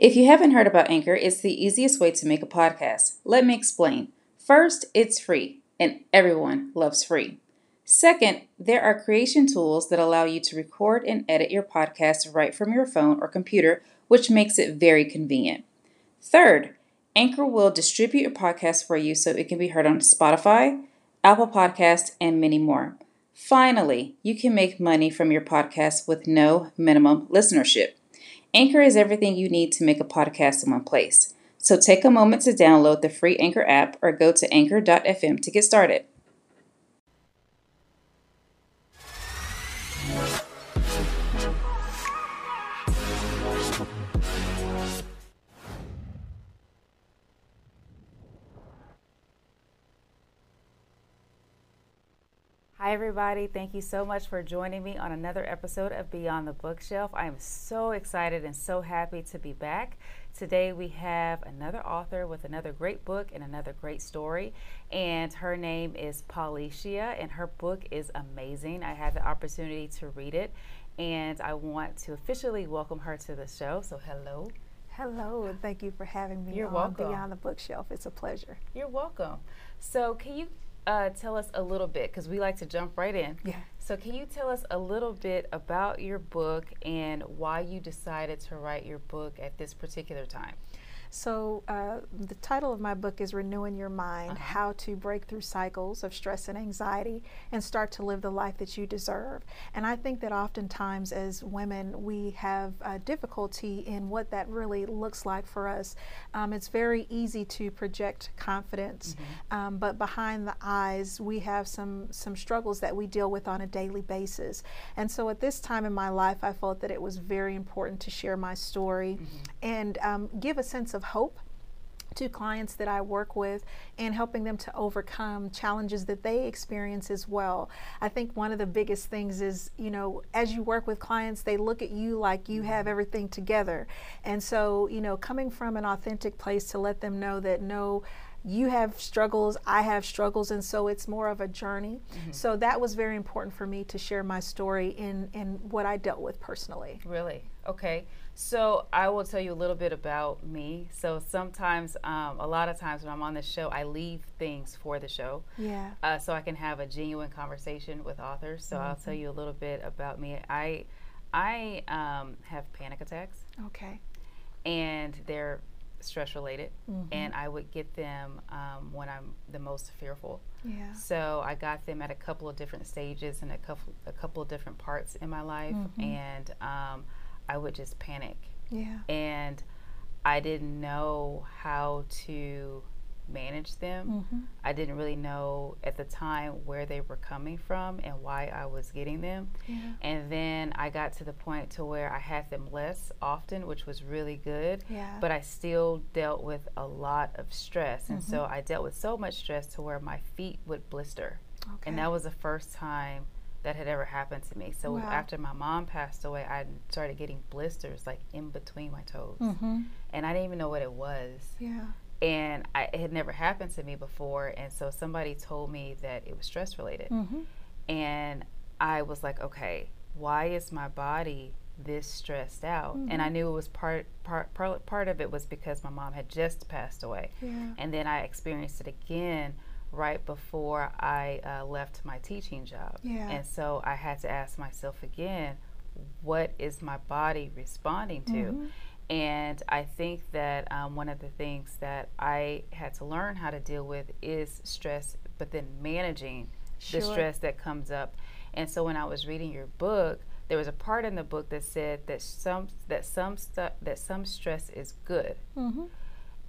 If you haven't heard about Anchor, it's the easiest way to make a podcast. Let me explain. First, it's free, and everyone loves free. Second, there are creation tools that allow you to record and edit your podcast right from your phone or computer, which makes it very convenient. Third, Anchor will distribute your podcast for you so it can be heard on Spotify, Apple Podcasts, and many more. Finally, you can make money from your podcast with no minimum listenership. Anchor is everything you need to make a podcast in one place. So take a moment to download the free Anchor app or go to anchor.fm to get started. Hi, everybody. Thank you so much for joining me on another episode of Beyond the Bookshelf. I am so excited and so happy to be back. Today, we have another author with another great book and another great story. And her name is Paulicia, and her book is amazing. I had the opportunity to read it, and I want to officially welcome her to the show. So, hello. Hello, and thank you for having me You're on welcome. Beyond the Bookshelf. It's a pleasure. You're welcome. So, can you uh, tell us a little bit because we like to jump right in. Yeah. So, can you tell us a little bit about your book and why you decided to write your book at this particular time? So, uh, the title of my book is Renewing Your Mind Uh-huh. How to Break Through Cycles of Stress and Anxiety and Start to Live the Life That You Deserve. And I think that oftentimes as women, we have uh, difficulty in what that really looks like for us. Um, it's very easy to project confidence, um, but behind the eyes, we have some, some struggles that we deal with on a daily basis. And so, at this time in my life, I felt that it was very important to share my story and um, give a sense of hope to clients that I work with and helping them to overcome challenges that they experience as well. I think one of the biggest things is, you know, as you work with clients, they look at you like you have mm-hmm. everything together. And so, you know, coming from an authentic place to let them know that no, you have struggles, I have struggles, and so it's more of a journey. Mm-hmm. So that was very important for me to share my story in, in what I dealt with personally. Really? Okay. So I will tell you a little bit about me. So sometimes, um, a lot of times when I'm on the show, I leave things for the show. Yeah. Uh, so I can have a genuine conversation with authors. So I'll tell you a little bit about me. I I um, have panic attacks, Okay. and they're stress related, Mm-hmm. and I would get them um, when I'm the most fearful. Yeah. So I got them at a couple of different stages and a couple a couple of different parts in my life, Mm-hmm. and um, I would just panic, Yeah. and I didn't know how to manage them. Mm-hmm. I didn't really know at the time where they were coming from and why I was getting them. Yeah. And then I got to the point to where I had them less often, which was really good. Yeah. But I still dealt with a lot of stress. And so Mm-hmm. I dealt with so much stress to where my feet would blister. Okay. And that was the first time that had ever happened to me. So Wow. after my mom passed away, I started getting blisters like in between my toes. Mm-hmm. And I didn't even know what it was Yeah. and I, it had never happened to me before and so somebody told me that it was stress related Mm-hmm. and i was like okay why is my body this stressed out and i knew it was part, part part part of it was because my mom had just passed away Yeah. and then i experienced it again right before i uh, left my teaching job Yeah. and so i had to ask myself again what is my body responding to Mm-hmm. and I think that um, one of the things that I had to learn how to deal with is stress, but then managing the stress that comes up. And so when I was reading your book, there was a part in the book that said that some that some stuff that some stress is good. Mm-hmm.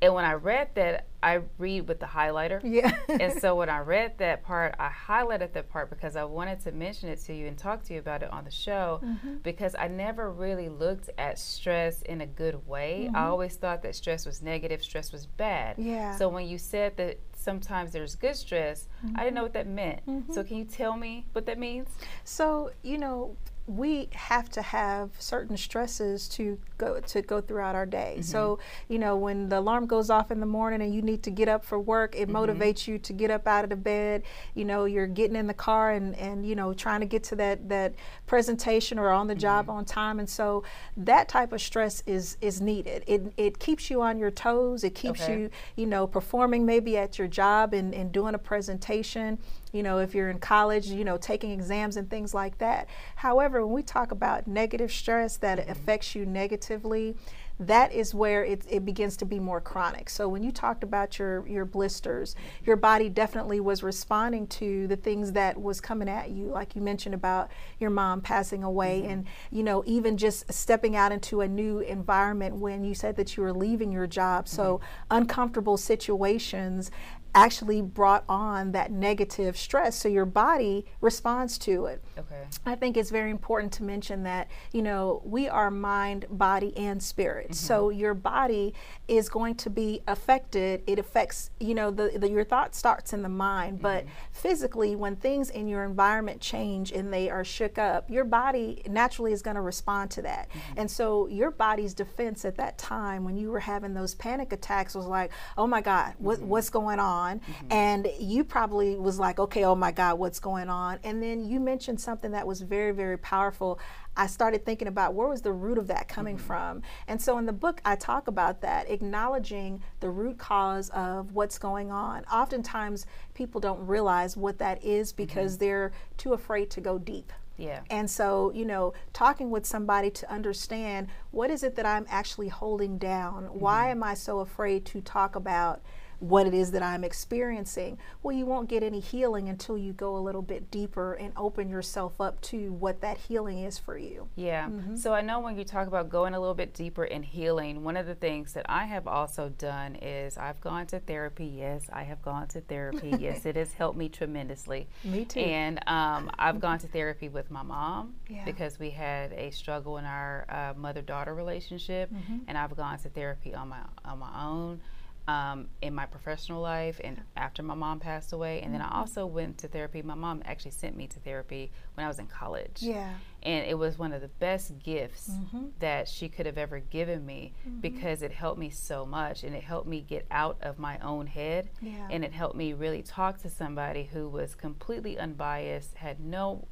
And when I read that, I read with the highlighter. Yeah. and so when I read that part, I highlighted that part because I wanted to mention it to you and talk to you about it on the show Mm-hmm. because I never really looked at stress in a good way. I always thought that stress was negative, stress was bad. Mm-hmm. Yeah. So when you said that sometimes there's good stress, I didn't know what that meant. Mm-hmm. So can you tell me what that means? So, you know, we have to have certain stresses to go to go throughout our day. Mm-hmm. So, you know, when the alarm goes off in the morning and you need to get up for work, it mm-hmm. motivates you to get up out of the bed. You know, you're getting in the car and and you know, trying to get to that that presentation or on the mm-hmm. job on time. And so that type of stress is is needed. It it keeps you on your toes. It keeps okay. you, you know, performing maybe at your job and, and doing a presentation you know, if you're in college, you know, taking exams and things like that. However, when we talk about negative stress that mm-hmm. affects you negatively, that is where it, it begins to be more chronic. So when you talked about your your blisters, your body definitely was responding to the things that was coming at you, like you mentioned about your mom passing away, mm-hmm. and you know even just stepping out into a new environment when you said that you were leaving your job. So mm-hmm. uncomfortable situations actually brought on that negative stress so your body responds to it okay i think it's very important to mention that you know we are mind body and spirit mm-hmm. so your body is going to be affected it affects you know the, the your thought starts in the mind mm-hmm. but physically when things in your environment change and they are shook up your body naturally is going to respond to that mm-hmm. and so your body's defense at that time when you were having those panic attacks was like oh my god what, mm-hmm. what's going on on mm-hmm. and you probably was like okay oh my god what's going on and then you mentioned something that was very very powerful I started thinking about where was the root of that coming mm-hmm. from. And so in the book, I talk about that, acknowledging the root cause of what's going on. Oftentimes, people don't realize what that is because mm-hmm. they're too afraid to go deep. Yeah. And so, you know, talking with somebody to understand what is it that I'm actually holding down? Mm-hmm. Why am I so afraid to talk about what it is that I'm experiencing. Well, you won't get any healing until you go a little bit deeper and open yourself up to what that healing is for you. Yeah. Mm-hmm. So I know when you talk about going a little bit deeper in healing, one of the things that I have also done is I've gone to therapy. Yes, I have gone to therapy. yes, it has helped me tremendously. Me too. And um, I've gone to therapy with my mom yeah. because we had a struggle in our uh, mother daughter relationship, mm-hmm. and I've gone to therapy on my on my own um, in my professional life and after my mom passed away. And then I mm-hmm. also went to therapy. My mom actually sent me to therapy when I was in college. Yeah. And it was one of the best gifts mm-hmm. that she could have ever given me mm-hmm. because it helped me so much and it helped me get out of my own head. Yeah. And it helped me really talk to somebody who was completely unbiased, had no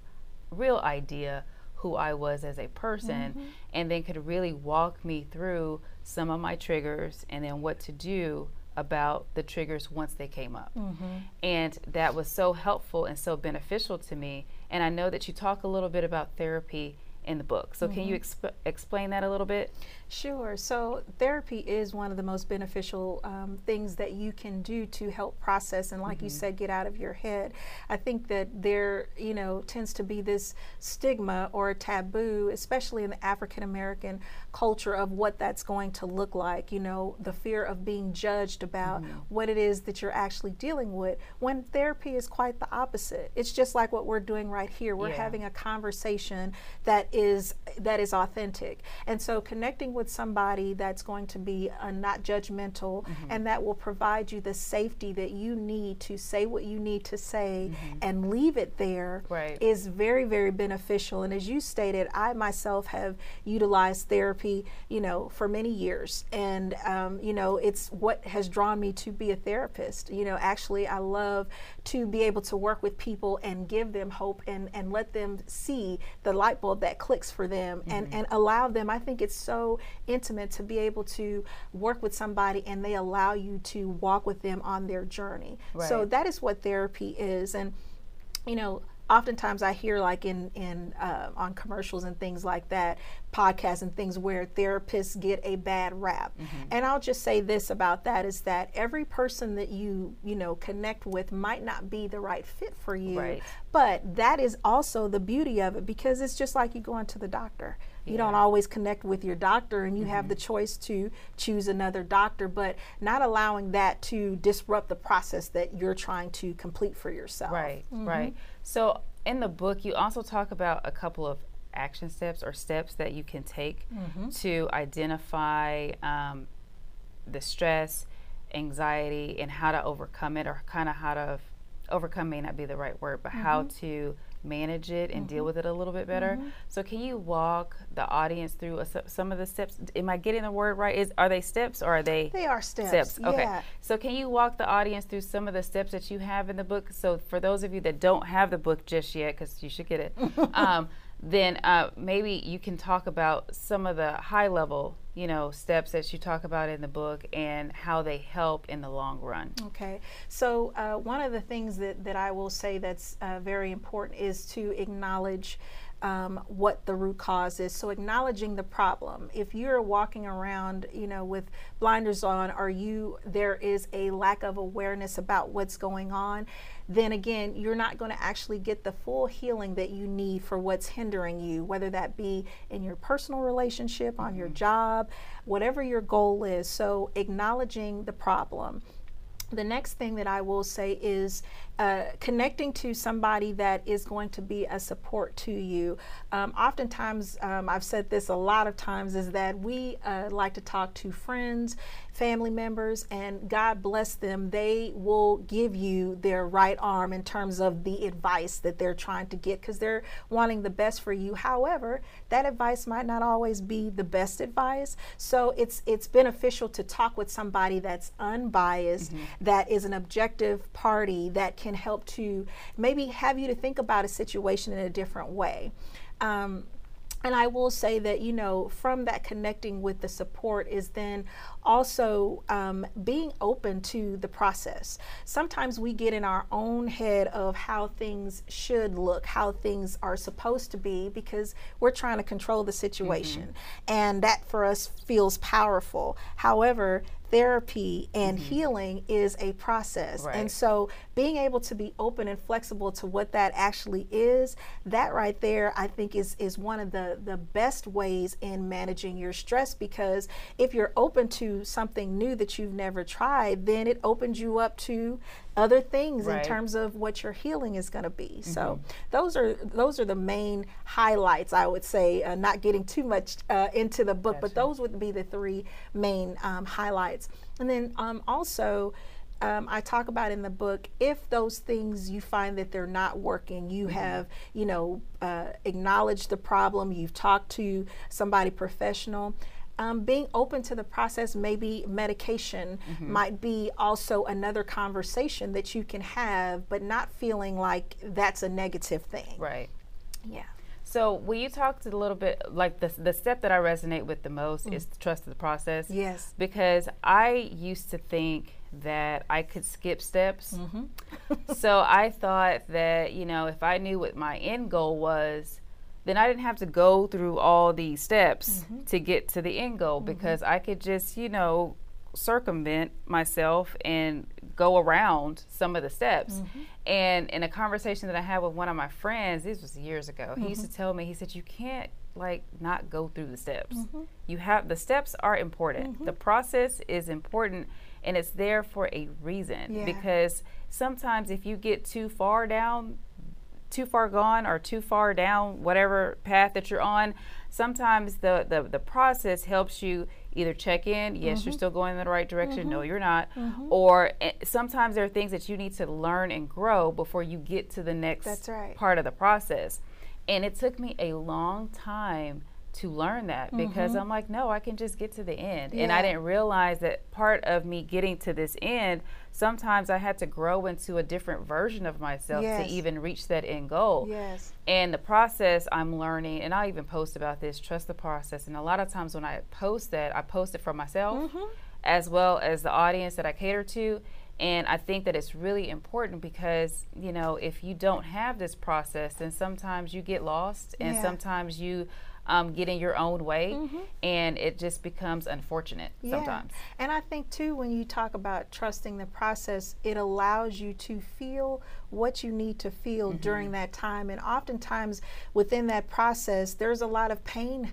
real idea who I was as a person, mm-hmm. and then could really walk me through some of my triggers and then what to do about the triggers once they came up. Mm-hmm. And that was so helpful and so beneficial to me. And I know that you talk a little bit about therapy in the book. So, mm-hmm. can you mm-hmm. exp- explain that a little bit? Sure. So, therapy is one of the most beneficial um, things that you can do to help process and, like mm-hmm. you said, get out of your head. I think that there, you know, tends to be this stigma or a taboo, especially in the African American culture, of what that's going to look like. You know, the fear of being judged about mm-hmm. what it is that you're actually dealing with. When therapy is quite the opposite. It's just like what we're doing right here. We're yeah. having a conversation that is that is authentic, and so connecting with somebody that's going to be uh, not judgmental mm-hmm. and that will provide you the safety that you need to say what you need to say mm-hmm. and leave it there right. is very, very beneficial. And as you stated, I myself have utilized therapy, you know, for many years. And, um, you know, it's what has drawn me to be a therapist. You know, actually, I love to be able to work with people and give them hope and, and let them see the light bulb that clicks for them mm-hmm. and, and allow them. I think it's so intimate to be able to work with somebody and they allow you to walk with them on their journey. Right. So that is what therapy is. And, you know, oftentimes I hear like in in uh, on commercials and things like that, podcasts and things where therapists get a bad rap. Mm-hmm. And I'll just say this about that is that every person that you you know connect with might not be the right fit for you. Right. But that is also the beauty of it because it's just like you going to the doctor you don't always connect with your doctor and you mm-hmm. have the choice to choose another doctor but not allowing that to disrupt the process that you're trying to complete for yourself right mm-hmm. right so in the book you also talk about a couple of action steps or steps that you can take mm-hmm. to identify um, the stress anxiety and how to overcome it or kind of how to overcome may not be the right word but how mm-hmm. to manage it and mm-hmm. deal with it a little bit better. Mm-hmm. So can you walk the audience through a, some of the steps? Am I getting the word right? Is are they steps or are they? They are steps. Steps. Okay. Yeah. So can you walk the audience through some of the steps that you have in the book? So for those of you that don't have the book just yet, because you should get it. um, then uh, maybe you can talk about some of the high level you know steps that you talk about in the book and how they help in the long run. Okay. So uh, one of the things that, that i will say that's uh, very important is to acknowledge um, what the root cause is. So acknowledging the problem. If you're walking around, you know, with blinders on, or you there is a lack of awareness about what's going on, then again, you're not going to actually get the full healing that you need for what's hindering you, whether that be in your personal relationship, on your mm-hmm. job, whatever your goal is. So, acknowledging the problem. The next thing that I will say is uh, connecting to somebody that is going to be a support to you. Um, oftentimes, um, I've said this a lot of times, is that we uh, like to talk to friends, family members, and God bless them, they will give you their right arm in terms of the advice that they're trying to get because they're wanting the best for you. However, that advice might not always be the best advice. So it's it's beneficial to talk with somebody that's unbiased, mm-hmm. that is an objective party that can can help to maybe have you to think about a situation in a different way. Um, and I will say that, you know, from that connecting with the support is then also um, being open to the process. Sometimes we get in our own head of how things should look, how things are supposed to be, because we're trying to control the situation. Mm-hmm. And that for us feels powerful. However, therapy and mm-hmm. healing is a process. Right. And so being able to be open and flexible to what that actually is, that right there I think is is one of the the best ways in managing your stress because if you're open to something new that you've never tried, then it opens you up to other things right. in terms of what your healing is going to be. Mm-hmm. So those are those are the main highlights I would say. Uh, not getting too much uh, into the book, gotcha. but those would be the three main um, highlights. And then um, also. Um, I talk about in the book if those things you find that they're not working, you mm-hmm. have, you know, uh, acknowledged the problem, you've talked to somebody professional um, being open to the process, maybe medication mm-hmm. might be also another conversation that you can have, but not feeling like that's a negative thing. Right. Yeah. So, will you talk to a little bit like the the step that I resonate with the most mm. is to trust of the process. Yes. Because I used to think that I could skip steps. Mm-hmm. so I thought that you know if I knew what my end goal was, then I didn't have to go through all these steps mm-hmm. to get to the end goal mm-hmm. because I could just, you know, circumvent myself and go around some of the steps. Mm-hmm. And in a conversation that I had with one of my friends, this was years ago, he used to mm-hmm. tell me, he said, You can't like not go through the steps. Mm-hmm. You have the steps are important. Mm-hmm. The process is important and it's there for a reason yeah. because sometimes if you get too far down too far gone or too far down whatever path that you're on sometimes the the, the process helps you either check in yes mm-hmm. you're still going in the right direction mm-hmm. no you're not mm-hmm. or uh, sometimes there are things that you need to learn and grow before you get to the next right. part of the process and it took me a long time to learn that because mm-hmm. I'm like, no, I can just get to the end. Yeah. And I didn't realize that part of me getting to this end, sometimes I had to grow into a different version of myself yes. to even reach that end goal. Yes. And the process I'm learning, and I even post about this, trust the process. And a lot of times when I post that, I post it for myself mm-hmm. as well as the audience that I cater to. And I think that it's really important because, you know, if you don't have this process, then sometimes you get lost and yeah. sometimes you um, getting your own way, mm-hmm. and it just becomes unfortunate yeah. sometimes. And I think too, when you talk about trusting the process, it allows you to feel what you need to feel mm-hmm. during that time. And oftentimes within that process, there's a lot of pain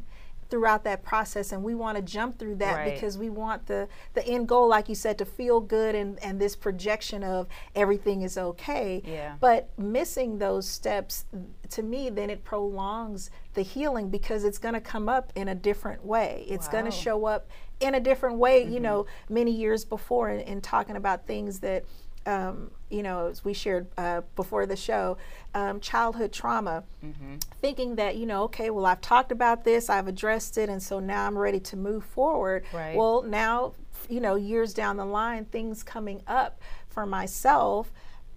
throughout that process and we want to jump through that right. because we want the the end goal like you said to feel good and and this projection of everything is okay yeah. but missing those steps to me then it prolongs the healing because it's going to come up in a different way it's wow. going to show up in a different way mm-hmm. you know many years before in, in talking about things that um, you know, as we shared uh, before the show, um, childhood trauma, mm-hmm. thinking that, you know, okay, well, I've talked about this, I've addressed it, and so now I'm ready to move forward. Right. Well, now, you know, years down the line, things coming up for myself.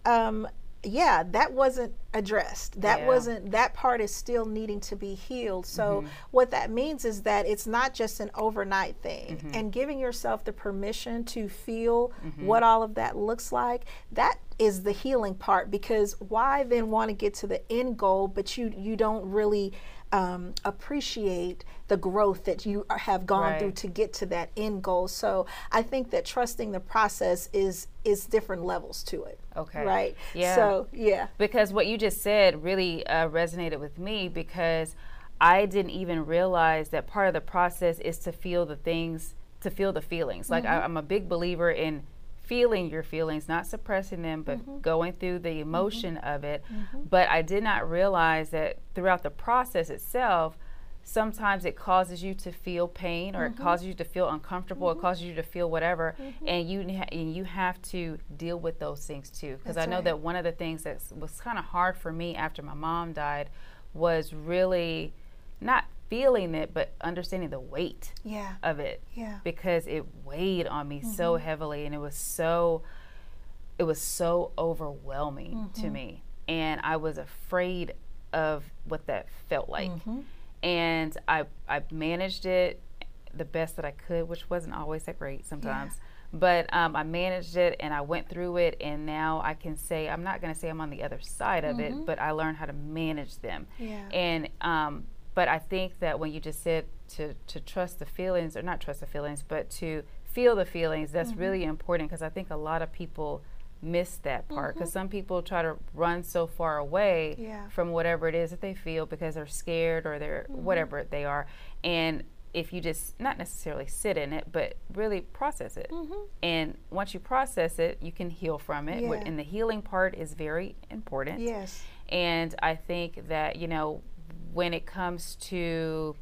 Um, yeah, that wasn't addressed. That yeah. wasn't that part is still needing to be healed. So mm-hmm. what that means is that it's not just an overnight thing. Mm-hmm. And giving yourself the permission to feel mm-hmm. what all of that looks like, that is the healing part because why then want to get to the end goal but you you don't really um, appreciate the growth that you have gone right. through to get to that end goal. So I think that trusting the process is is different levels to it. Okay. Right. Yeah. So yeah. Because what you just said really uh, resonated with me because I didn't even realize that part of the process is to feel the things, to feel the feelings. Like mm-hmm. I, I'm a big believer in feeling your feelings, not suppressing them, but mm-hmm. going through the emotion mm-hmm. of it. Mm-hmm. But I did not realize that throughout the process itself, sometimes it causes you to feel pain or it mm-hmm. causes you to feel uncomfortable, it mm-hmm. causes you to feel whatever, and you ha- and you have to deal with those things too. Because I know right. that one of the things that was kind of hard for me after my mom died was really not feeling it, but understanding the weight yeah. of it. Yeah. Because it weighed on me mm-hmm. so heavily and it was so it was so overwhelming mm-hmm. to me. And I was afraid of what that felt like. And I I managed it the best that I could, which wasn't always that great sometimes. Yeah. But um, I managed it and I went through it, and now I can say I'm not going to say I'm on the other side of it, mm-hmm. but I learned how to manage them. Yeah. And um, but I think that when you just said to, to trust the feelings, or not trust the feelings, but to feel the feelings, that's mm-hmm. really important because I think a lot of people miss that part because mm-hmm. some people try to run so far away yeah. from whatever it is that they feel because they're scared or they're mm-hmm. whatever they are. And if you just not necessarily sit in it, but really process it. Mm-hmm. And once you process it, you can heal from it. Yeah. And the healing part is very important. Yes. And I think that, you know, when it comes to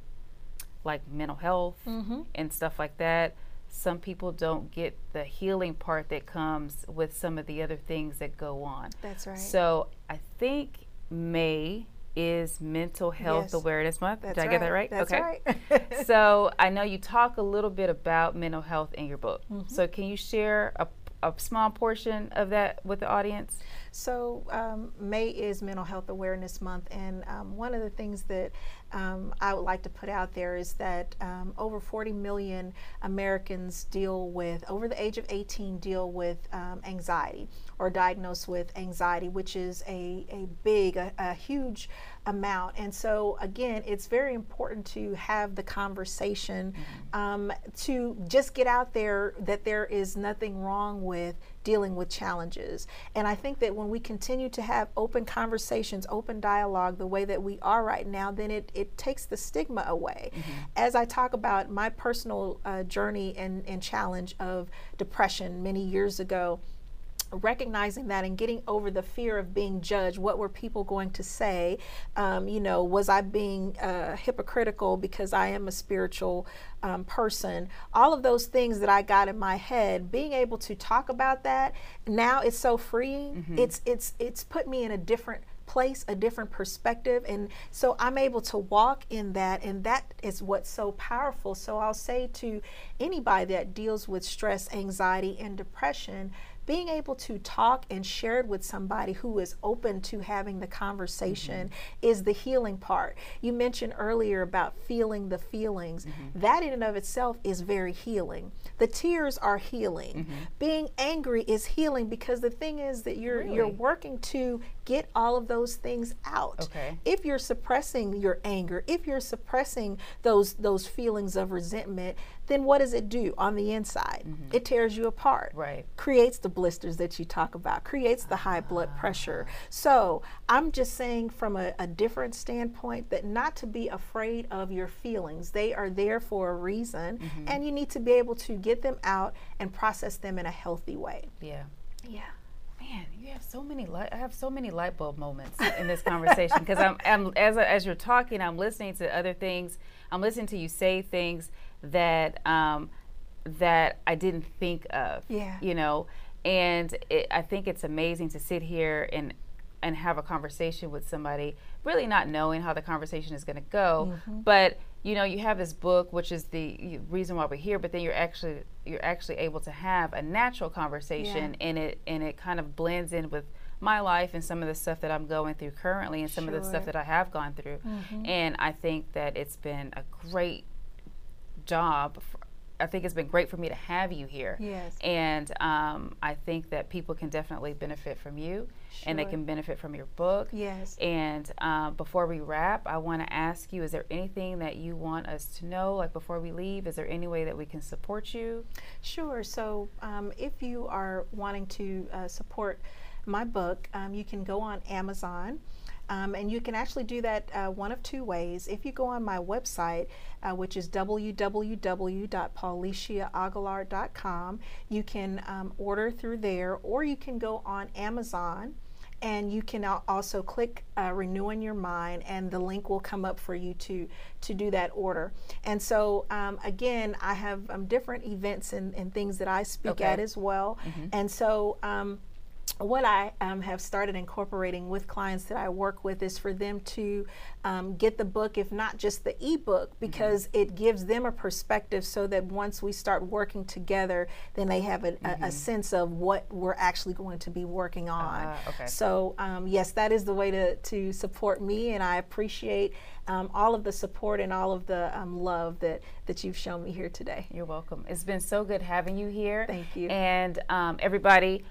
like mental health mm-hmm. and stuff like that, some people don't get the healing part that comes with some of the other things that go on. That's right. So I think May is Mental Health yes. Awareness Month. That's Did I right. get that right? That's okay. right. so I know you talk a little bit about mental health in your book. Mm-hmm. So can you share a, a small portion of that with the audience? So, um, May is Mental Health Awareness Month, and um, one of the things that um, I would like to put out there is that um, over 40 million Americans deal with, over the age of 18, deal with um, anxiety or diagnosed with anxiety, which is a, a big, a, a huge amount. And so, again, it's very important to have the conversation mm-hmm. um, to just get out there that there is nothing wrong with dealing with challenges. And I think that when we continue to have open conversations, open dialogue, the way that we are right now, then it, it takes the stigma away. Mm-hmm. As I talk about my personal uh, journey and, and challenge of depression many years ago, recognizing that and getting over the fear of being judged what were people going to say um, you know was i being uh, hypocritical because i am a spiritual um, person all of those things that i got in my head being able to talk about that now it's so freeing mm-hmm. it's it's it's put me in a different place, a different perspective. And so I'm able to walk in that, and that is what's so powerful. So I'll say to anybody that deals with stress, anxiety, and depression, being able to talk and share it with somebody who is open to having the conversation mm-hmm. is the healing part. You mentioned earlier about feeling the feelings. Mm-hmm. That in and of itself is very healing. The tears are healing. Mm-hmm. Being angry is healing because the thing is that you're really? you're working to get all of those things out. Okay. If you're suppressing your anger, if you're suppressing those those feelings of resentment, then what does it do on the inside? Mm-hmm. It tears you apart. Right. Creates the blisters that you talk about, creates the high blood pressure. So I'm just saying from a, a different standpoint that not to be afraid of your feelings. They are there for a reason mm-hmm. and you need to be able to get them out and process them in a healthy way. Yeah. Yeah man, you have so many light. I have so many light bulb moments in this conversation because I'm, I'm, as as you're talking, I'm listening to other things. I'm listening to you say things that um, that I didn't think of. Yeah. You know, And it, I think it's amazing to sit here and and have a conversation with somebody, really not knowing how the conversation is going to go, mm-hmm. but you know you have this book which is the reason why we're here but then you're actually you're actually able to have a natural conversation yeah. and it and it kind of blends in with my life and some of the stuff that I'm going through currently and some sure. of the stuff that I have gone through. Mm-hmm. And I think that it's been a great job. I think it's been great for me to have you here. Yes. And um, I think that people can definitely benefit from you sure. and they can benefit from your book. Yes. And um, before we wrap, I want to ask you is there anything that you want us to know, like before we leave? Is there any way that we can support you? Sure. So um, if you are wanting to uh, support, my book, um, you can go on Amazon. Um, and you can actually do that uh, one of two ways. If you go on my website, uh, which is www.pauliciaaguilar.com, you can um, order through there, or you can go on Amazon and you can also click uh, renewing your mind and the link will come up for you to to do that order and so um, again i have um, different events and, and, things that i speak okay. at as well mm-hmm. and so um, what I um, have started incorporating with clients that I work with is for them to um, get the book, if not just the ebook, mm-hmm. because mm-hmm. it gives them a perspective so that once we start working together, then they have a, mm-hmm. a, a sense of what we're actually going to be working on. Uh, okay. So, um, yes, that is the way to, to support me, and I appreciate um, all of the support and all of the um, love that, that you've shown me here today. You're welcome. It's been so good having you here. Thank you. And um, everybody,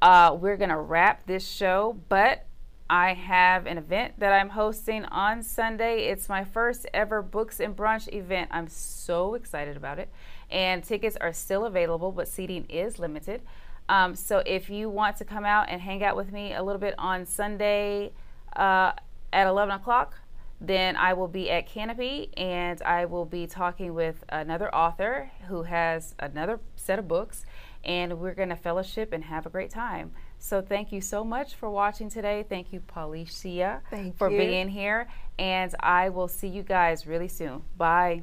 uh, we're going to wrap this show, but I have an event that I'm hosting on Sunday. It's my first ever Books and Brunch event. I'm so excited about it. And tickets are still available, but seating is limited. Um, so if you want to come out and hang out with me a little bit on Sunday uh, at 11 o'clock, then I will be at Canopy and I will be talking with another author who has another set of books and we're going to fellowship and have a great time. So thank you so much for watching today. Thank you, Paulicia, thank for you. being here. And I will see you guys really soon. Bye.